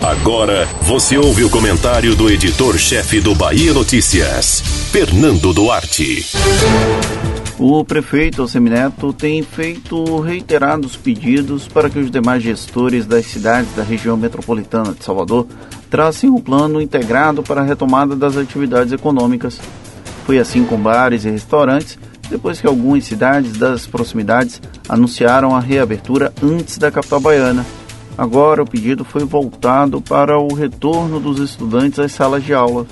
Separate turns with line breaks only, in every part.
Agora você ouve o comentário do editor-chefe do Bahia Notícias, Fernando Duarte.
O prefeito Semineto tem feito reiterados pedidos para que os demais gestores das cidades da região metropolitana de Salvador tracem um plano integrado para a retomada das atividades econômicas. Foi assim com bares e restaurantes, depois que algumas cidades das proximidades anunciaram a reabertura antes da capital baiana. Agora o pedido foi voltado para o retorno dos estudantes às salas de aula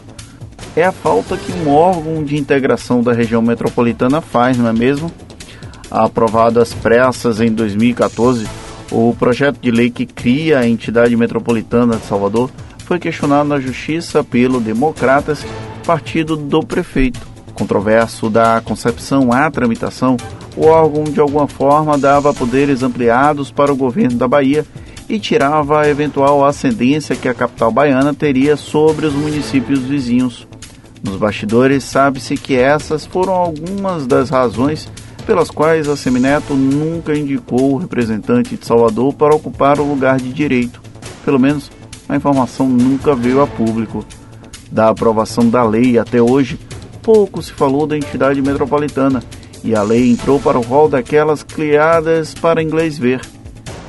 é a falta que um órgão de integração da região metropolitana faz, não é mesmo? Aprovado às pressas em 2014, o projeto de lei que cria a entidade metropolitana de Salvador foi questionado na Justiça pelo Democratas, partido do prefeito. Controverso da concepção à tramitação, o órgão de alguma forma dava poderes ampliados para o governo da Bahia e tirava a eventual ascendência que a capital baiana teria sobre os municípios vizinhos. Nos bastidores, sabe-se que essas foram algumas das razões pelas quais a Semineto nunca indicou o representante de Salvador para ocupar o lugar de direito. Pelo menos a informação nunca veio a público. Da aprovação da lei até hoje, pouco se falou da entidade metropolitana e a lei entrou para o rol daquelas criadas para inglês ver.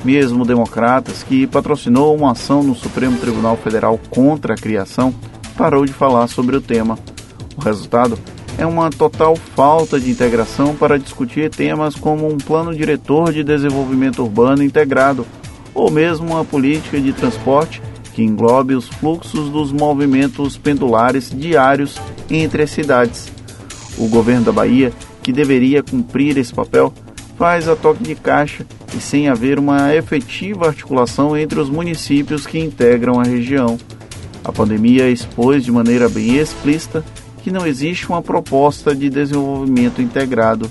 Mesmo democratas que patrocinou uma ação no Supremo Tribunal Federal contra a criação parou de falar sobre o tema. O resultado é uma total falta de integração para discutir temas como um plano diretor de desenvolvimento urbano integrado ou mesmo uma política de transporte que englobe os fluxos dos movimentos pendulares diários entre as cidades. O governo da Bahia, que deveria cumprir esse papel, faz a toque de caixa e sem haver uma efetiva articulação entre os municípios que integram a região. A pandemia expôs de maneira bem explícita que não existe uma proposta de desenvolvimento integrado.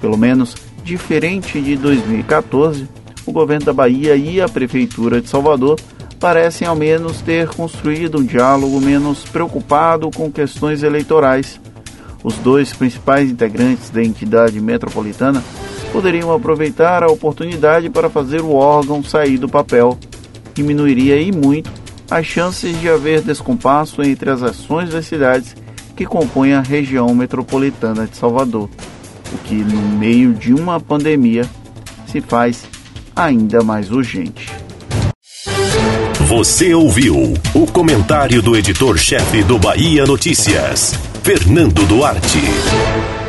Pelo menos diferente de 2014, o governo da Bahia e a Prefeitura de Salvador parecem ao menos ter construído um diálogo menos preocupado com questões eleitorais. Os dois principais integrantes da entidade metropolitana poderiam aproveitar a oportunidade para fazer o órgão sair do papel. Diminuiria e muito as chances de haver descompasso entre as ações das cidades que compõem a região metropolitana de Salvador, o que, no meio de uma pandemia, se faz ainda mais urgente.
Você ouviu o comentário do editor-chefe do Bahia Notícias, Fernando Duarte.